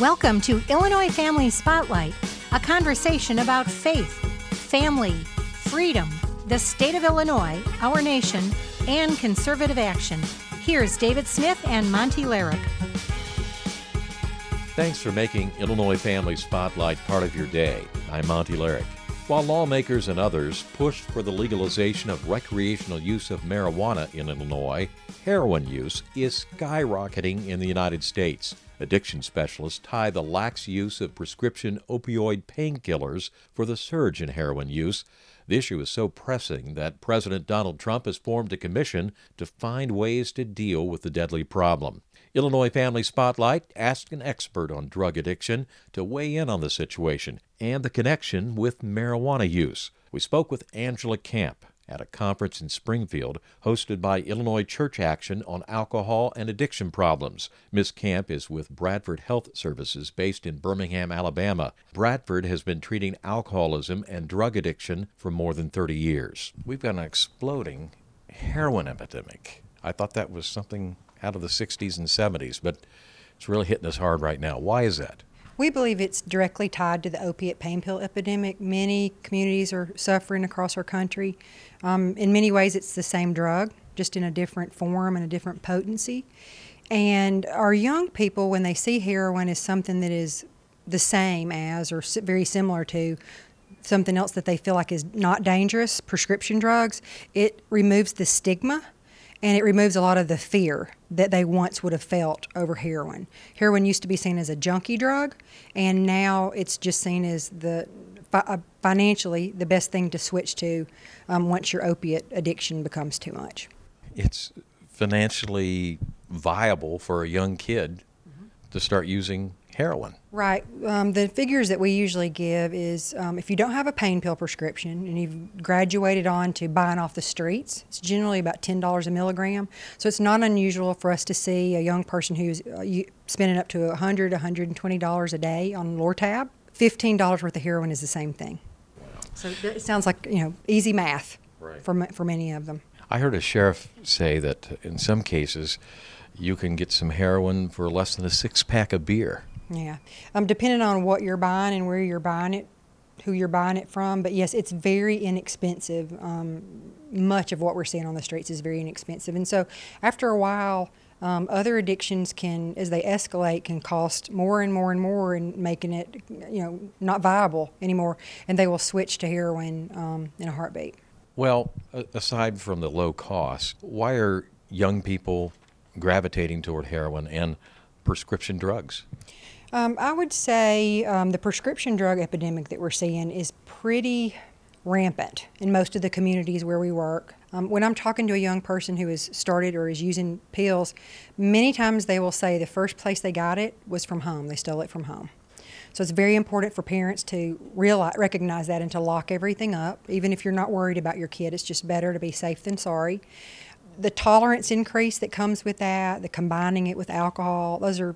Welcome to Illinois Family Spotlight, a conversation about faith, family, freedom, the state of Illinois, our nation, and conservative action. Here's David Smith and Monty Larrick. Thanks for making Illinois Family Spotlight part of your day. I'm Monty Larrick. While lawmakers and others pushed for the legalization of recreational use of marijuana in Illinois, heroin use is skyrocketing in the United States. Addiction specialists tie the lax use of prescription opioid painkillers for the surge in heroin use. The issue is so pressing that President Donald Trump has formed a commission to find ways to deal with the deadly problem. Illinois Family Spotlight asked an expert on drug addiction to weigh in on the situation and the connection with marijuana use. We spoke with Angela Camp at a conference in Springfield hosted by Illinois Church Action on alcohol and addiction problems. Ms. Camp is with Bradford Health Services based in Birmingham, Alabama. Bradford has been treating alcoholism and drug addiction for more than 30 years. We've got an exploding heroin epidemic. I thought that was something out of the 60s and 70s, but it's really hitting us hard right now. Why is that? We believe it's directly tied to the opiate pain pill epidemic. Many communities are suffering across our country. Um, in many ways, it's the same drug, just in a different form and a different potency. And our young people, when they see heroin as something that is the same as or very similar to something else that they feel like is not dangerous, prescription drugs, it removes the stigma and it removes a lot of the fear that they once would have felt over heroin. Heroin used to be seen as a junkie drug, and now it's just seen as the uh, financially the best thing to switch to um, once your opiate addiction becomes too much. It's financially viable for a young kid mm-hmm. to start using heroin. Right. Um, the figures that we usually give is um, if you don't have a pain pill prescription and you've graduated on to buying off the streets, it's generally about $10 a milligram. So it's not unusual for us to see a young person who's uh, spending up to $100, $120 a day on Lortab. $15 worth of heroin is the same thing. Wow. So it sounds like, you know, easy math right. for, for many of them. I heard a sheriff say that in some cases you can get some heroin for less than a six pack of beer. Yeah, um, depending on what you're buying and where you're buying it, who you're buying it from. But yes, it's very inexpensive. Um, much of what we're seeing on the streets is very inexpensive, and so after a while. Um, other addictions can, as they escalate, can cost more and more and more, and making it, you know, not viable anymore. And they will switch to heroin um, in a heartbeat. Well, aside from the low cost, why are young people gravitating toward heroin and prescription drugs? Um, I would say um, the prescription drug epidemic that we're seeing is pretty rampant in most of the communities where we work. Um, when I'm talking to a young person who has started or is using pills, many times they will say the first place they got it was from home. They stole it from home. So it's very important for parents to realize, recognize that and to lock everything up. Even if you're not worried about your kid, it's just better to be safe than sorry. The tolerance increase that comes with that, the combining it with alcohol, those are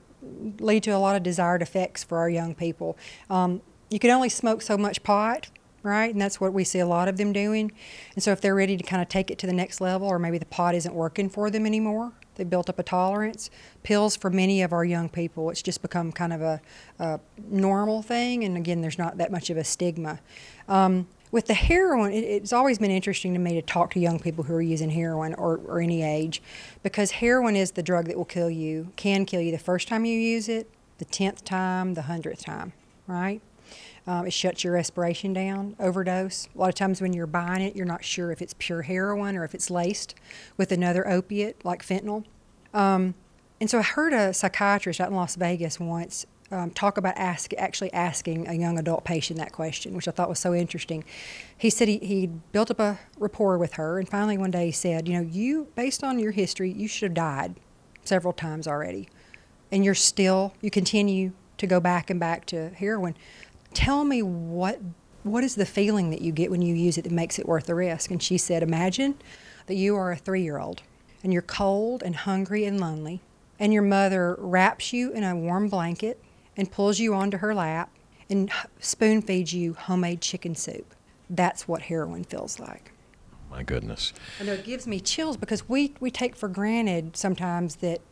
lead to a lot of desired effects for our young people. Um, you can only smoke so much pot, right? And that's what we see a lot of them doing. And so if they're ready to kind of take it to the next level, or maybe the pot isn't working for them anymore, they built up a tolerance. Pills for many of our young people, it's just become kind of a, a normal thing. And again, there's not that much of a stigma. Um, with the heroin, it, it's always been interesting to me to talk to young people who are using heroin or, or any age because heroin is the drug that will kill you, can kill you the first time you use it, the 10th time, the 100th time, right? Um, it shuts your respiration down, overdose. A lot of times when you're buying it, you're not sure if it's pure heroin or if it's laced with another opiate like fentanyl. Um, and so I heard a psychiatrist out in Las Vegas once um, talk about ask, actually asking a young adult patient that question, which I thought was so interesting. He said he, he built up a rapport with her, and finally one day he said, You know, you, based on your history, you should have died several times already. And you're still, you continue to go back and back to heroin. Tell me what what is the feeling that you get when you use it that makes it worth the risk? And she said, Imagine that you are a three year old and you're cold and hungry and lonely, and your mother wraps you in a warm blanket and pulls you onto her lap and spoon feeds you homemade chicken soup. That's what heroin feels like. My goodness. I know it gives me chills because we, we take for granted sometimes that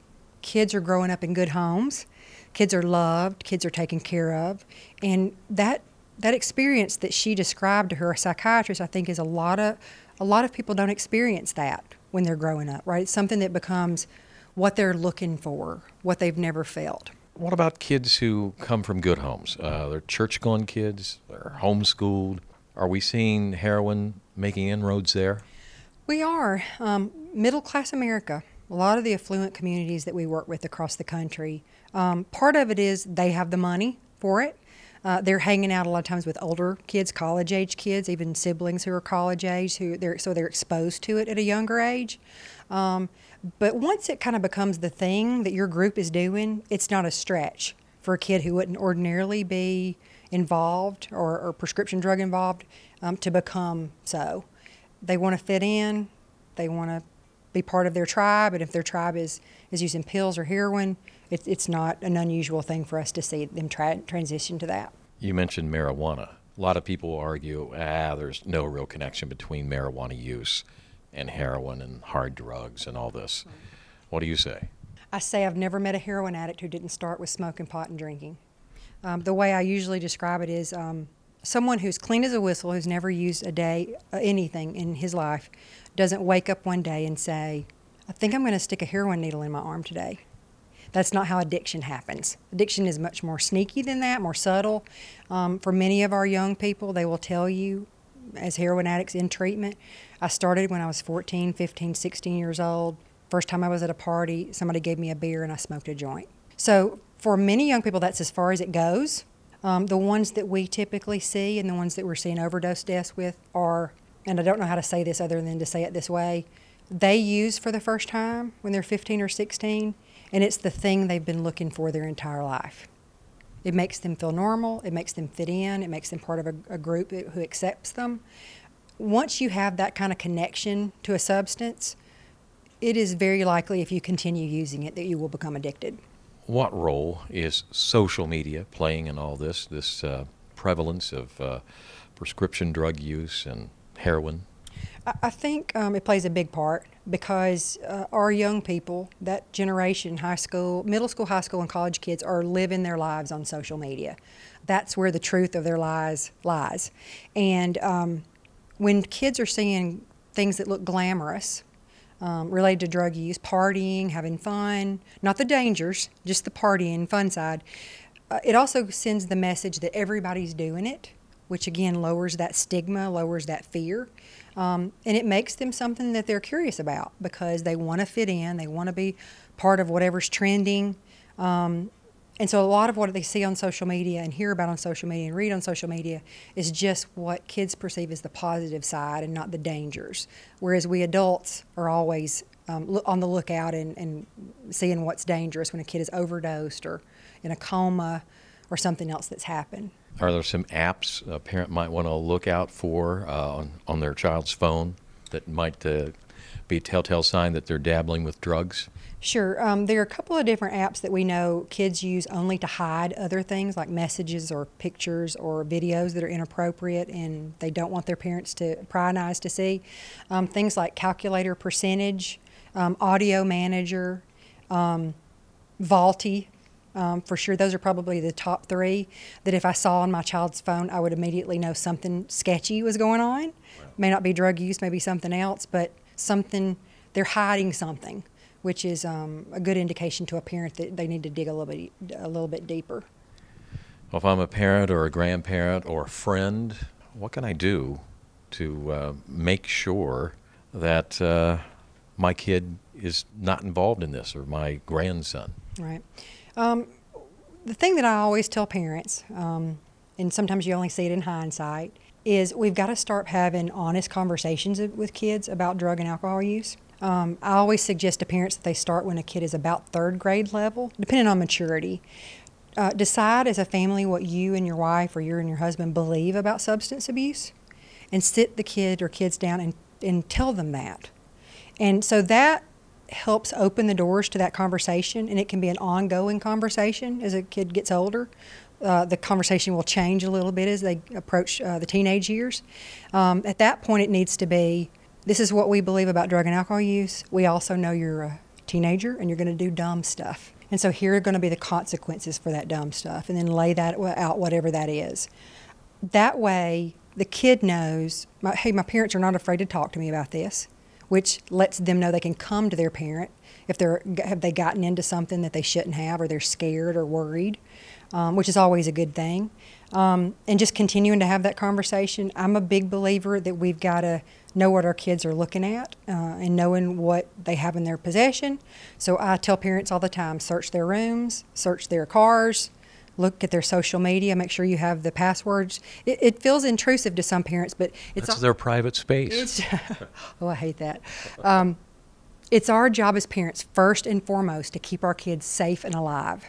kids are growing up in good homes. Kids are loved, kids are taken care of, and that that experience that she described to her psychiatrist, I think, is a lot of a lot of people don't experience that when they're growing up, right? It's something that becomes what they're looking for, what they've never felt. What about kids who come from good homes? Uh, they're church going kids, they're homeschooled. Are we seeing heroin making inroads there? We are. Um, middle class America, a lot of the affluent communities that we work with across the country, um, part of it is they have the money for it. Uh, they're hanging out a lot of times with older kids, college age kids, even siblings who are college age, who they're so they're exposed to it at a younger age. Um, but once it kind of becomes the thing that your group is doing, it's not a stretch for a kid who wouldn't ordinarily be involved or, or prescription drug involved um, to become so. They want to fit in, they want to be part of their tribe, and if their tribe is, is using pills or heroin, it, it's not an unusual thing for us to see them tra- transition to that. You mentioned marijuana. A lot of people argue, ah, there's no real connection between marijuana use and heroin and hard drugs and all this. What do you say? I say I've never met a heroin addict who didn't start with smoking pot and drinking. Um, the way I usually describe it is um, someone who's clean as a whistle, who's never used a day uh, anything in his life, doesn't wake up one day and say, I think I'm going to stick a heroin needle in my arm today. That's not how addiction happens. Addiction is much more sneaky than that, more subtle. Um, for many of our young people, they will tell you, as heroin addicts in treatment, I started when I was 14, 15, 16 years old. First time I was at a party, somebody gave me a beer and I smoked a joint. So for many young people, that's as far as it goes. Um, the ones that we typically see and the ones that we're seeing overdose deaths with are, and I don't know how to say this other than to say it this way, they use for the first time when they're 15 or 16 and it's the thing they've been looking for their entire life. It makes them feel normal, it makes them fit in, it makes them part of a, a group who accepts them. Once you have that kind of connection to a substance, it is very likely if you continue using it that you will become addicted. What role is social media playing in all this, this uh, prevalence of uh, prescription drug use and heroin? I think um, it plays a big part because uh, our young people, that generation, high school, middle school, high school, and college kids, are living their lives on social media. That's where the truth of their lies lies. And um, when kids are seeing things that look glamorous, um, related to drug use, partying, having fun, not the dangers, just the partying, fun side, uh, it also sends the message that everybody's doing it, which again lowers that stigma, lowers that fear. Um, and it makes them something that they're curious about because they want to fit in, they want to be part of whatever's trending. Um, and so a lot of what they see on social media and hear about on social media and read on social media is just what kids perceive as the positive side and not the dangers. Whereas we adults are always um, on the lookout and, and seeing what's dangerous when a kid is overdosed or in a coma or something else that's happened. Are there some apps a parent might want to look out for uh, on, on their child's phone that might uh, be a telltale sign that they're dabbling with drugs? Sure. Um, there are a couple of different apps that we know kids use only to hide other things like messages or pictures or videos that are inappropriate and they don't want their parents to pry eyes to see. Um, things like calculator percentage, um, audio manager, um, Vaulty, um, for sure, those are probably the top three that if I saw on my child's phone, I would immediately know something sketchy was going on. Wow. May not be drug use, maybe something else, but something, they're hiding something, which is um, a good indication to a parent that they need to dig a little bit, a little bit deeper. Well, if I'm a parent or a grandparent or a friend, what can I do to uh, make sure that uh, my kid is not involved in this or my grandson? Right. Um, the thing that I always tell parents, um, and sometimes you only see it in hindsight, is we've got to start having honest conversations with kids about drug and alcohol use. Um, I always suggest to parents that they start when a kid is about third grade level, depending on maturity. Uh, decide as a family what you and your wife or you and your husband believe about substance abuse and sit the kid or kids down and, and tell them that. And so that helps open the doors to that conversation, and it can be an ongoing conversation as a kid gets older. Uh, the conversation will change a little bit as they approach uh, the teenage years. Um, at that point, it needs to be this is what we believe about drug and alcohol use. We also know you're a teenager and you're going to do dumb stuff. And so here are going to be the consequences for that dumb stuff, and then lay that out, whatever that is. That way, the kid knows, hey, my parents are not afraid to talk to me about this, which lets them know they can come to their parent if they're have they gotten into something that they shouldn't have, or they're scared or worried, um, which is always a good thing. Um, and just continuing to have that conversation. I'm a big believer that we've got to know what our kids are looking at uh, and knowing what they have in their possession. So I tell parents all the time search their rooms, search their cars, look at their social media, make sure you have the passwords. It, it feels intrusive to some parents, but it's That's their private space. oh, I hate that. Um, it's our job as parents, first and foremost, to keep our kids safe and alive.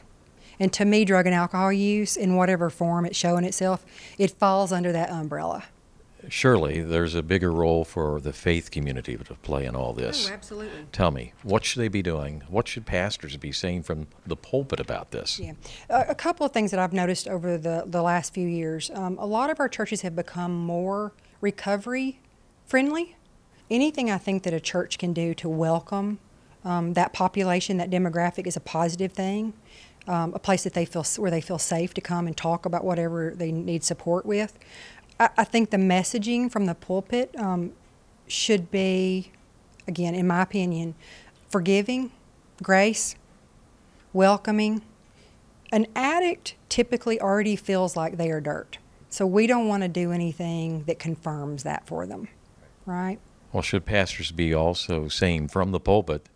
And to me, drug and alcohol use, in whatever form it's showing itself, it falls under that umbrella surely there's a bigger role for the faith community to play in all this. Oh, absolutely. Tell me, what should they be doing? What should pastors be saying from the pulpit about this? Yeah, uh, a couple of things that I've noticed over the, the last few years. Um, a lot of our churches have become more recovery friendly. Anything I think that a church can do to welcome um, that population, that demographic, is a positive thing. Um, a place that they feel where they feel safe to come and talk about whatever they need support with. I, I think the messaging from the pulpit um, should be, again, in my opinion, forgiving, grace, welcoming. An addict typically already feels like they are dirt. So we don't want to do anything that confirms that for them, right? Well, should pastors be also saying from the pulpit,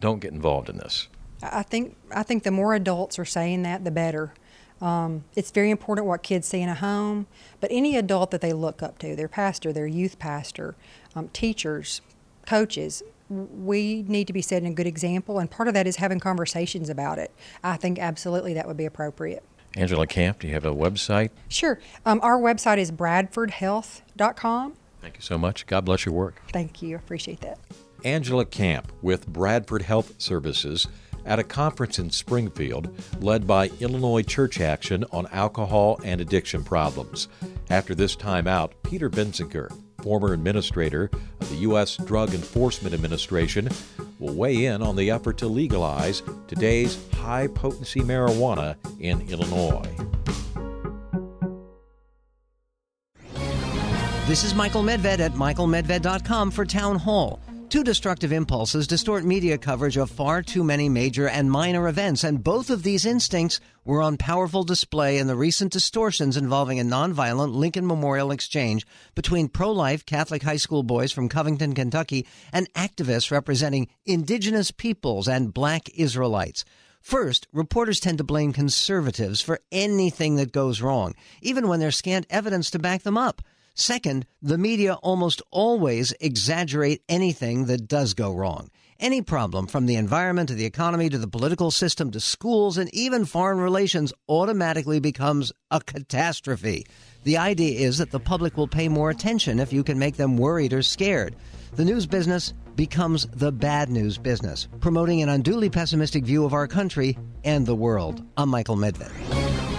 don't get involved in this? I think I think the more adults are saying that, the better. Um, it's very important what kids see in a home, but any adult that they look up to, their pastor, their youth pastor, um, teachers, coaches, we need to be setting a good example, and part of that is having conversations about it. I think absolutely that would be appropriate. Angela Camp, do you have a website? Sure. Um, our website is bradfordhealth.com. Thank you so much. God bless your work. Thank you. Appreciate that. Angela Camp with Bradford Health Services at a conference in Springfield led by Illinois Church Action on alcohol and addiction problems. After this time out, Peter Bensinger, former administrator of the U.S. Drug Enforcement Administration, will weigh in on the effort to legalize today's high potency marijuana in Illinois. This is Michael Medved at michaelmedved.com for Town Hall. Two destructive impulses distort media coverage of far too many major and minor events, and both of these instincts were on powerful display in the recent distortions involving a nonviolent Lincoln Memorial exchange between pro life Catholic high school boys from Covington, Kentucky, and activists representing indigenous peoples and black Israelites. First, reporters tend to blame conservatives for anything that goes wrong, even when there's scant evidence to back them up. Second, the media almost always exaggerate anything that does go wrong. Any problem, from the environment to the economy to the political system to schools and even foreign relations, automatically becomes a catastrophe. The idea is that the public will pay more attention if you can make them worried or scared. The news business becomes the bad news business, promoting an unduly pessimistic view of our country and the world. I'm Michael Medved.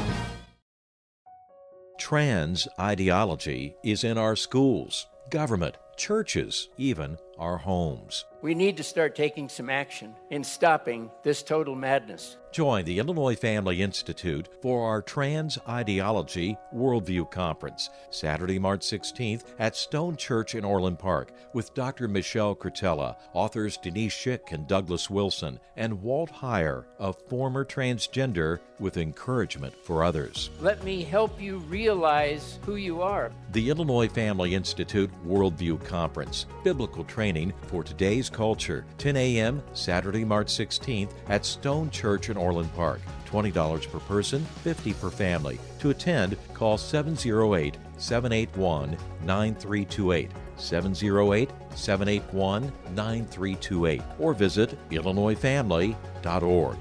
Trans ideology is in our schools, government, churches, even our homes. We need to start taking some action in stopping this total madness. Join the Illinois Family Institute for our Trans Ideology Worldview Conference, Saturday, March 16th at Stone Church in Orland Park, with Dr. Michelle Cretella, authors Denise Schick and Douglas Wilson, and Walt Heyer, a former transgender, with encouragement for others. Let me help you realize who you are. The Illinois Family Institute Worldview Conference, Biblical Training for Today's Culture, 10 a.m., Saturday, March 16th at Stone Church in Orland Park. $20 per person, 50 per family. To attend, call 708 781 9328. 708 781 9328 or visit IllinoisFamily.org.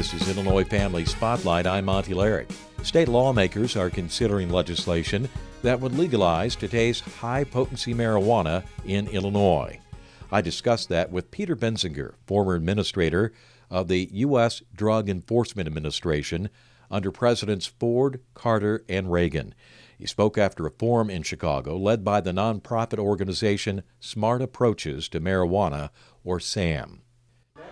This is Illinois Family Spotlight. I'm Monty Larrick. State lawmakers are considering legislation that would legalize today's high potency marijuana in Illinois. I discussed that with Peter Bensinger, former administrator of the U.S. Drug Enforcement Administration, under Presidents Ford, Carter, and Reagan. He spoke after a forum in Chicago led by the nonprofit organization Smart Approaches to Marijuana, or SAM.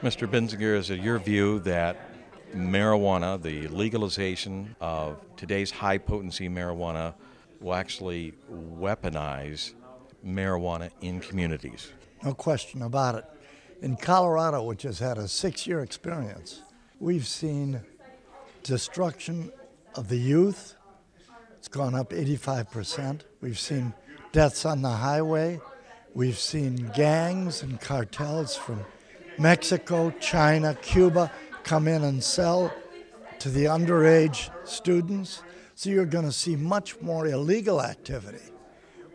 Mr. Bensinger, is it your view that marijuana, the legalization of today's high potency marijuana, will actually weaponize marijuana in communities? No question about it. In Colorado, which has had a six year experience, we've seen destruction of the youth. It's gone up 85%. We've seen deaths on the highway. We've seen gangs and cartels from Mexico, China, Cuba come in and sell to the underage students. So you're going to see much more illegal activity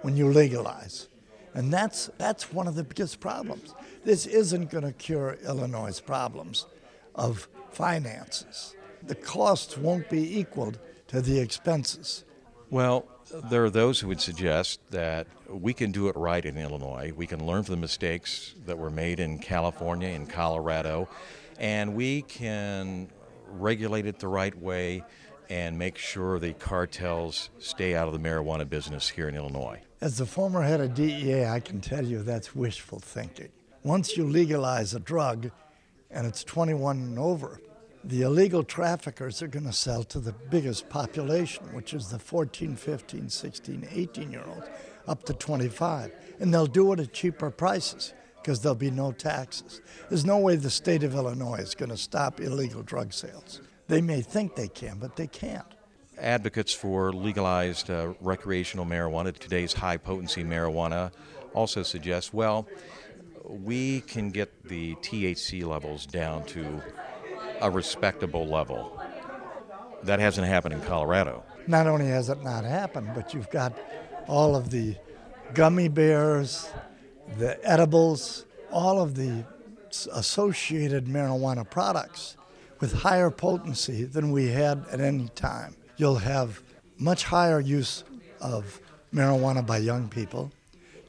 when you legalize. And that's, that's one of the biggest problems. This isn't going to cure Illinois' problems of finances. The costs won't be equaled to the expenses. Well, there are those who would suggest that we can do it right in Illinois. We can learn from the mistakes that were made in California, in Colorado, and we can regulate it the right way and make sure the cartels stay out of the marijuana business here in Illinois. As the former head of DEA, I can tell you that's wishful thinking. Once you legalize a drug and it's 21 and over, the illegal traffickers are going to sell to the biggest population, which is the 14, 15, 16, 18 year olds, up to 25. And they'll do it at cheaper prices because there'll be no taxes. There's no way the state of Illinois is going to stop illegal drug sales. They may think they can, but they can't. Advocates for legalized uh, recreational marijuana, today's high potency marijuana, also suggest well, we can get the THC levels down to a respectable level. That hasn't happened in Colorado. Not only has it not happened, but you've got all of the gummy bears, the edibles, all of the associated marijuana products with higher potency than we had at any time. You'll have much higher use of marijuana by young people.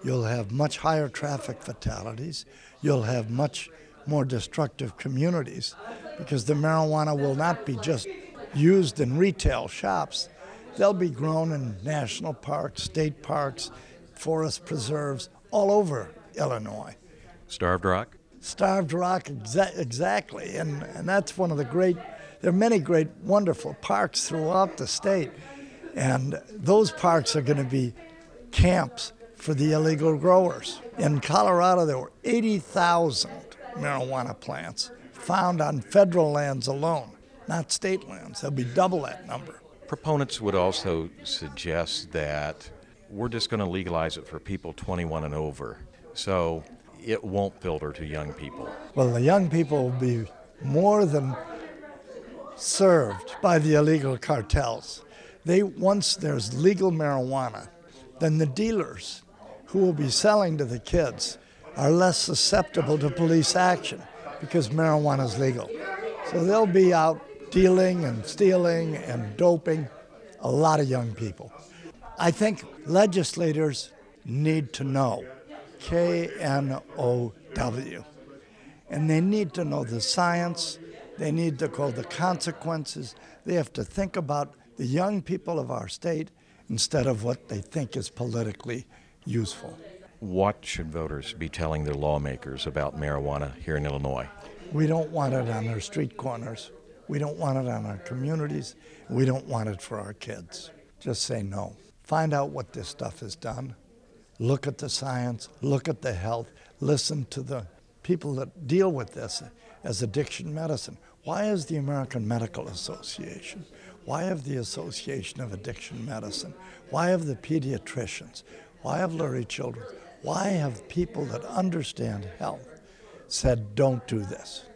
You'll have much higher traffic fatalities. You'll have much more destructive communities because the marijuana will not be just used in retail shops. They'll be grown in national parks, state parks, forest preserves, all over Illinois. Starved Rock? Starved Rock, exa- exactly. And, and that's one of the great, there are many great, wonderful parks throughout the state. And those parks are going to be camps for the illegal growers. In Colorado, there were 80,000 marijuana plants found on federal lands alone, not state lands. There'll be double that number. Proponents would also suggest that we're just going to legalize it for people 21 and over. So it won't filter to young people. Well, the young people will be more than served by the illegal cartels. They once there's legal marijuana, then the dealers who will be selling to the kids are less susceptible to police action because marijuana is legal. So they'll be out dealing and stealing and doping a lot of young people. I think legislators need to know K N O W. And they need to know the science, they need to know the consequences. They have to think about the young people of our state instead of what they think is politically useful. What should voters be telling their lawmakers about marijuana here in Illinois? We don't want it on our street corners. We don't want it on our communities. We don't want it for our kids. Just say no. Find out what this stuff has done. Look at the science, look at the health, listen to the people that deal with this as addiction medicine. Why is the American Medical Association? Why have the Association of Addiction Medicine? Why have the pediatricians? Why have Lurie Children? Why have people that understand health said, don't do this?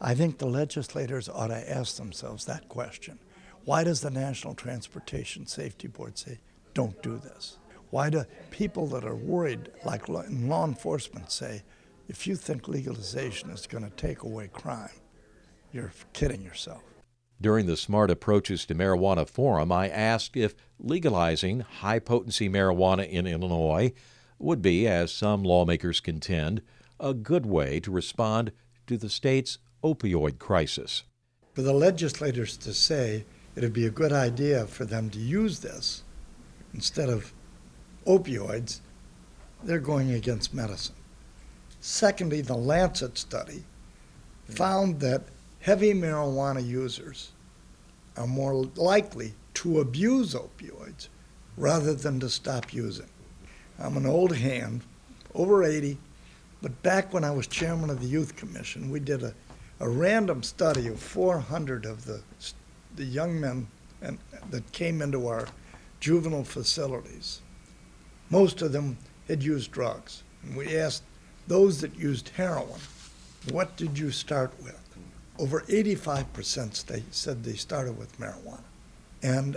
I think the legislators ought to ask themselves that question. Why does the National Transportation Safety Board say, don't do this? Why do people that are worried, like in law enforcement, say, if you think legalization is going to take away crime, you're kidding yourself? During the Smart Approaches to Marijuana Forum, I asked if legalizing high potency marijuana in Illinois would be, as some lawmakers contend, a good way to respond to the state's opioid crisis. For the legislators to say it'd be a good idea for them to use this instead of opioids, they're going against medicine. Secondly, the Lancet study found that heavy marijuana users are more likely to abuse opioids rather than to stop using. I'm an old hand, over 80, but back when I was chairman of the Youth Commission, we did a, a random study of 400 of the, the young men and, that came into our juvenile facilities. Most of them had used drugs. And we asked those that used heroin, what did you start with? Over 85% they said they started with marijuana. And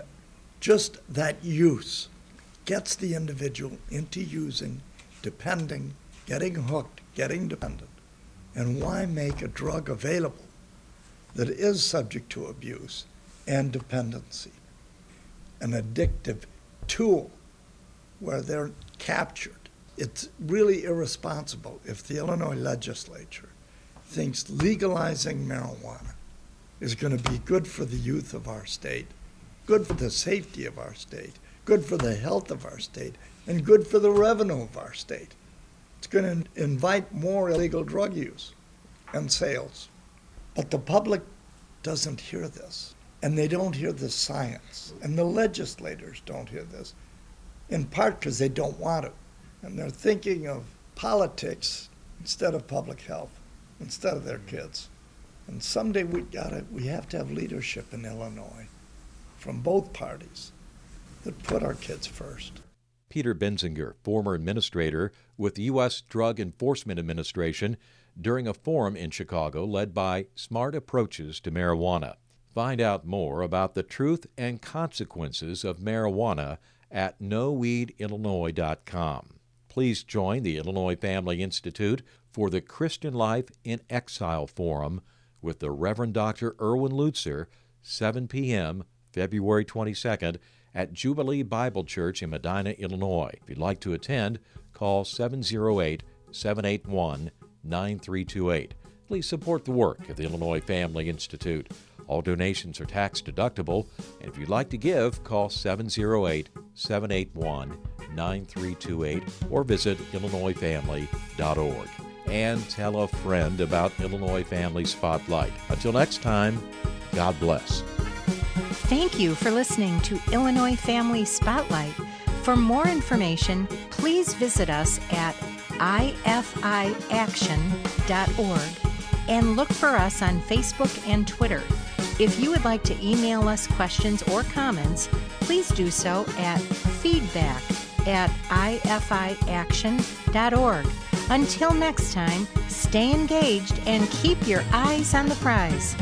just that use gets the individual into using, depending, getting hooked, getting dependent. And why make a drug available that is subject to abuse and dependency? An addictive tool where they're captured. It's really irresponsible if the Illinois legislature thinks legalizing marijuana is going to be good for the youth of our state, good for the safety of our state, good for the health of our state, and good for the revenue of our state. It's going to invite more illegal drug use and sales. But the public doesn't hear this, and they don't hear the science, and the legislators don't hear this, in part because they don't want to. And they're thinking of politics instead of public health, instead of their mm. kids. And someday we gotta, we have to have leadership in Illinois from both parties that put our kids first. Peter Bensinger, former administrator with the U.S. Drug Enforcement Administration, during a forum in Chicago led by Smart Approaches to Marijuana. Find out more about the truth and consequences of marijuana at noweedillinois.com. Please join the Illinois Family Institute for the Christian Life in Exile Forum with the Reverend Dr. Erwin Lutzer, 7 p.m., February 22nd, at Jubilee Bible Church in Medinah, Illinois. If you'd like to attend, call 708 781 9328. Please support the work of the Illinois Family Institute. All donations are tax deductible, and if you'd like to give, call 708 781 9328 or visit IllinoisFamily.org. And tell a friend about Illinois Family Spotlight. Until next time, God bless. Thank you for listening to Illinois Family Spotlight. For more information, please visit us at ifiaction.org and look for us on Facebook and Twitter. If you would like to email us questions or comments, please do so at feedback at ifiaction.org. Until next time, stay engaged and keep your eyes on the prize.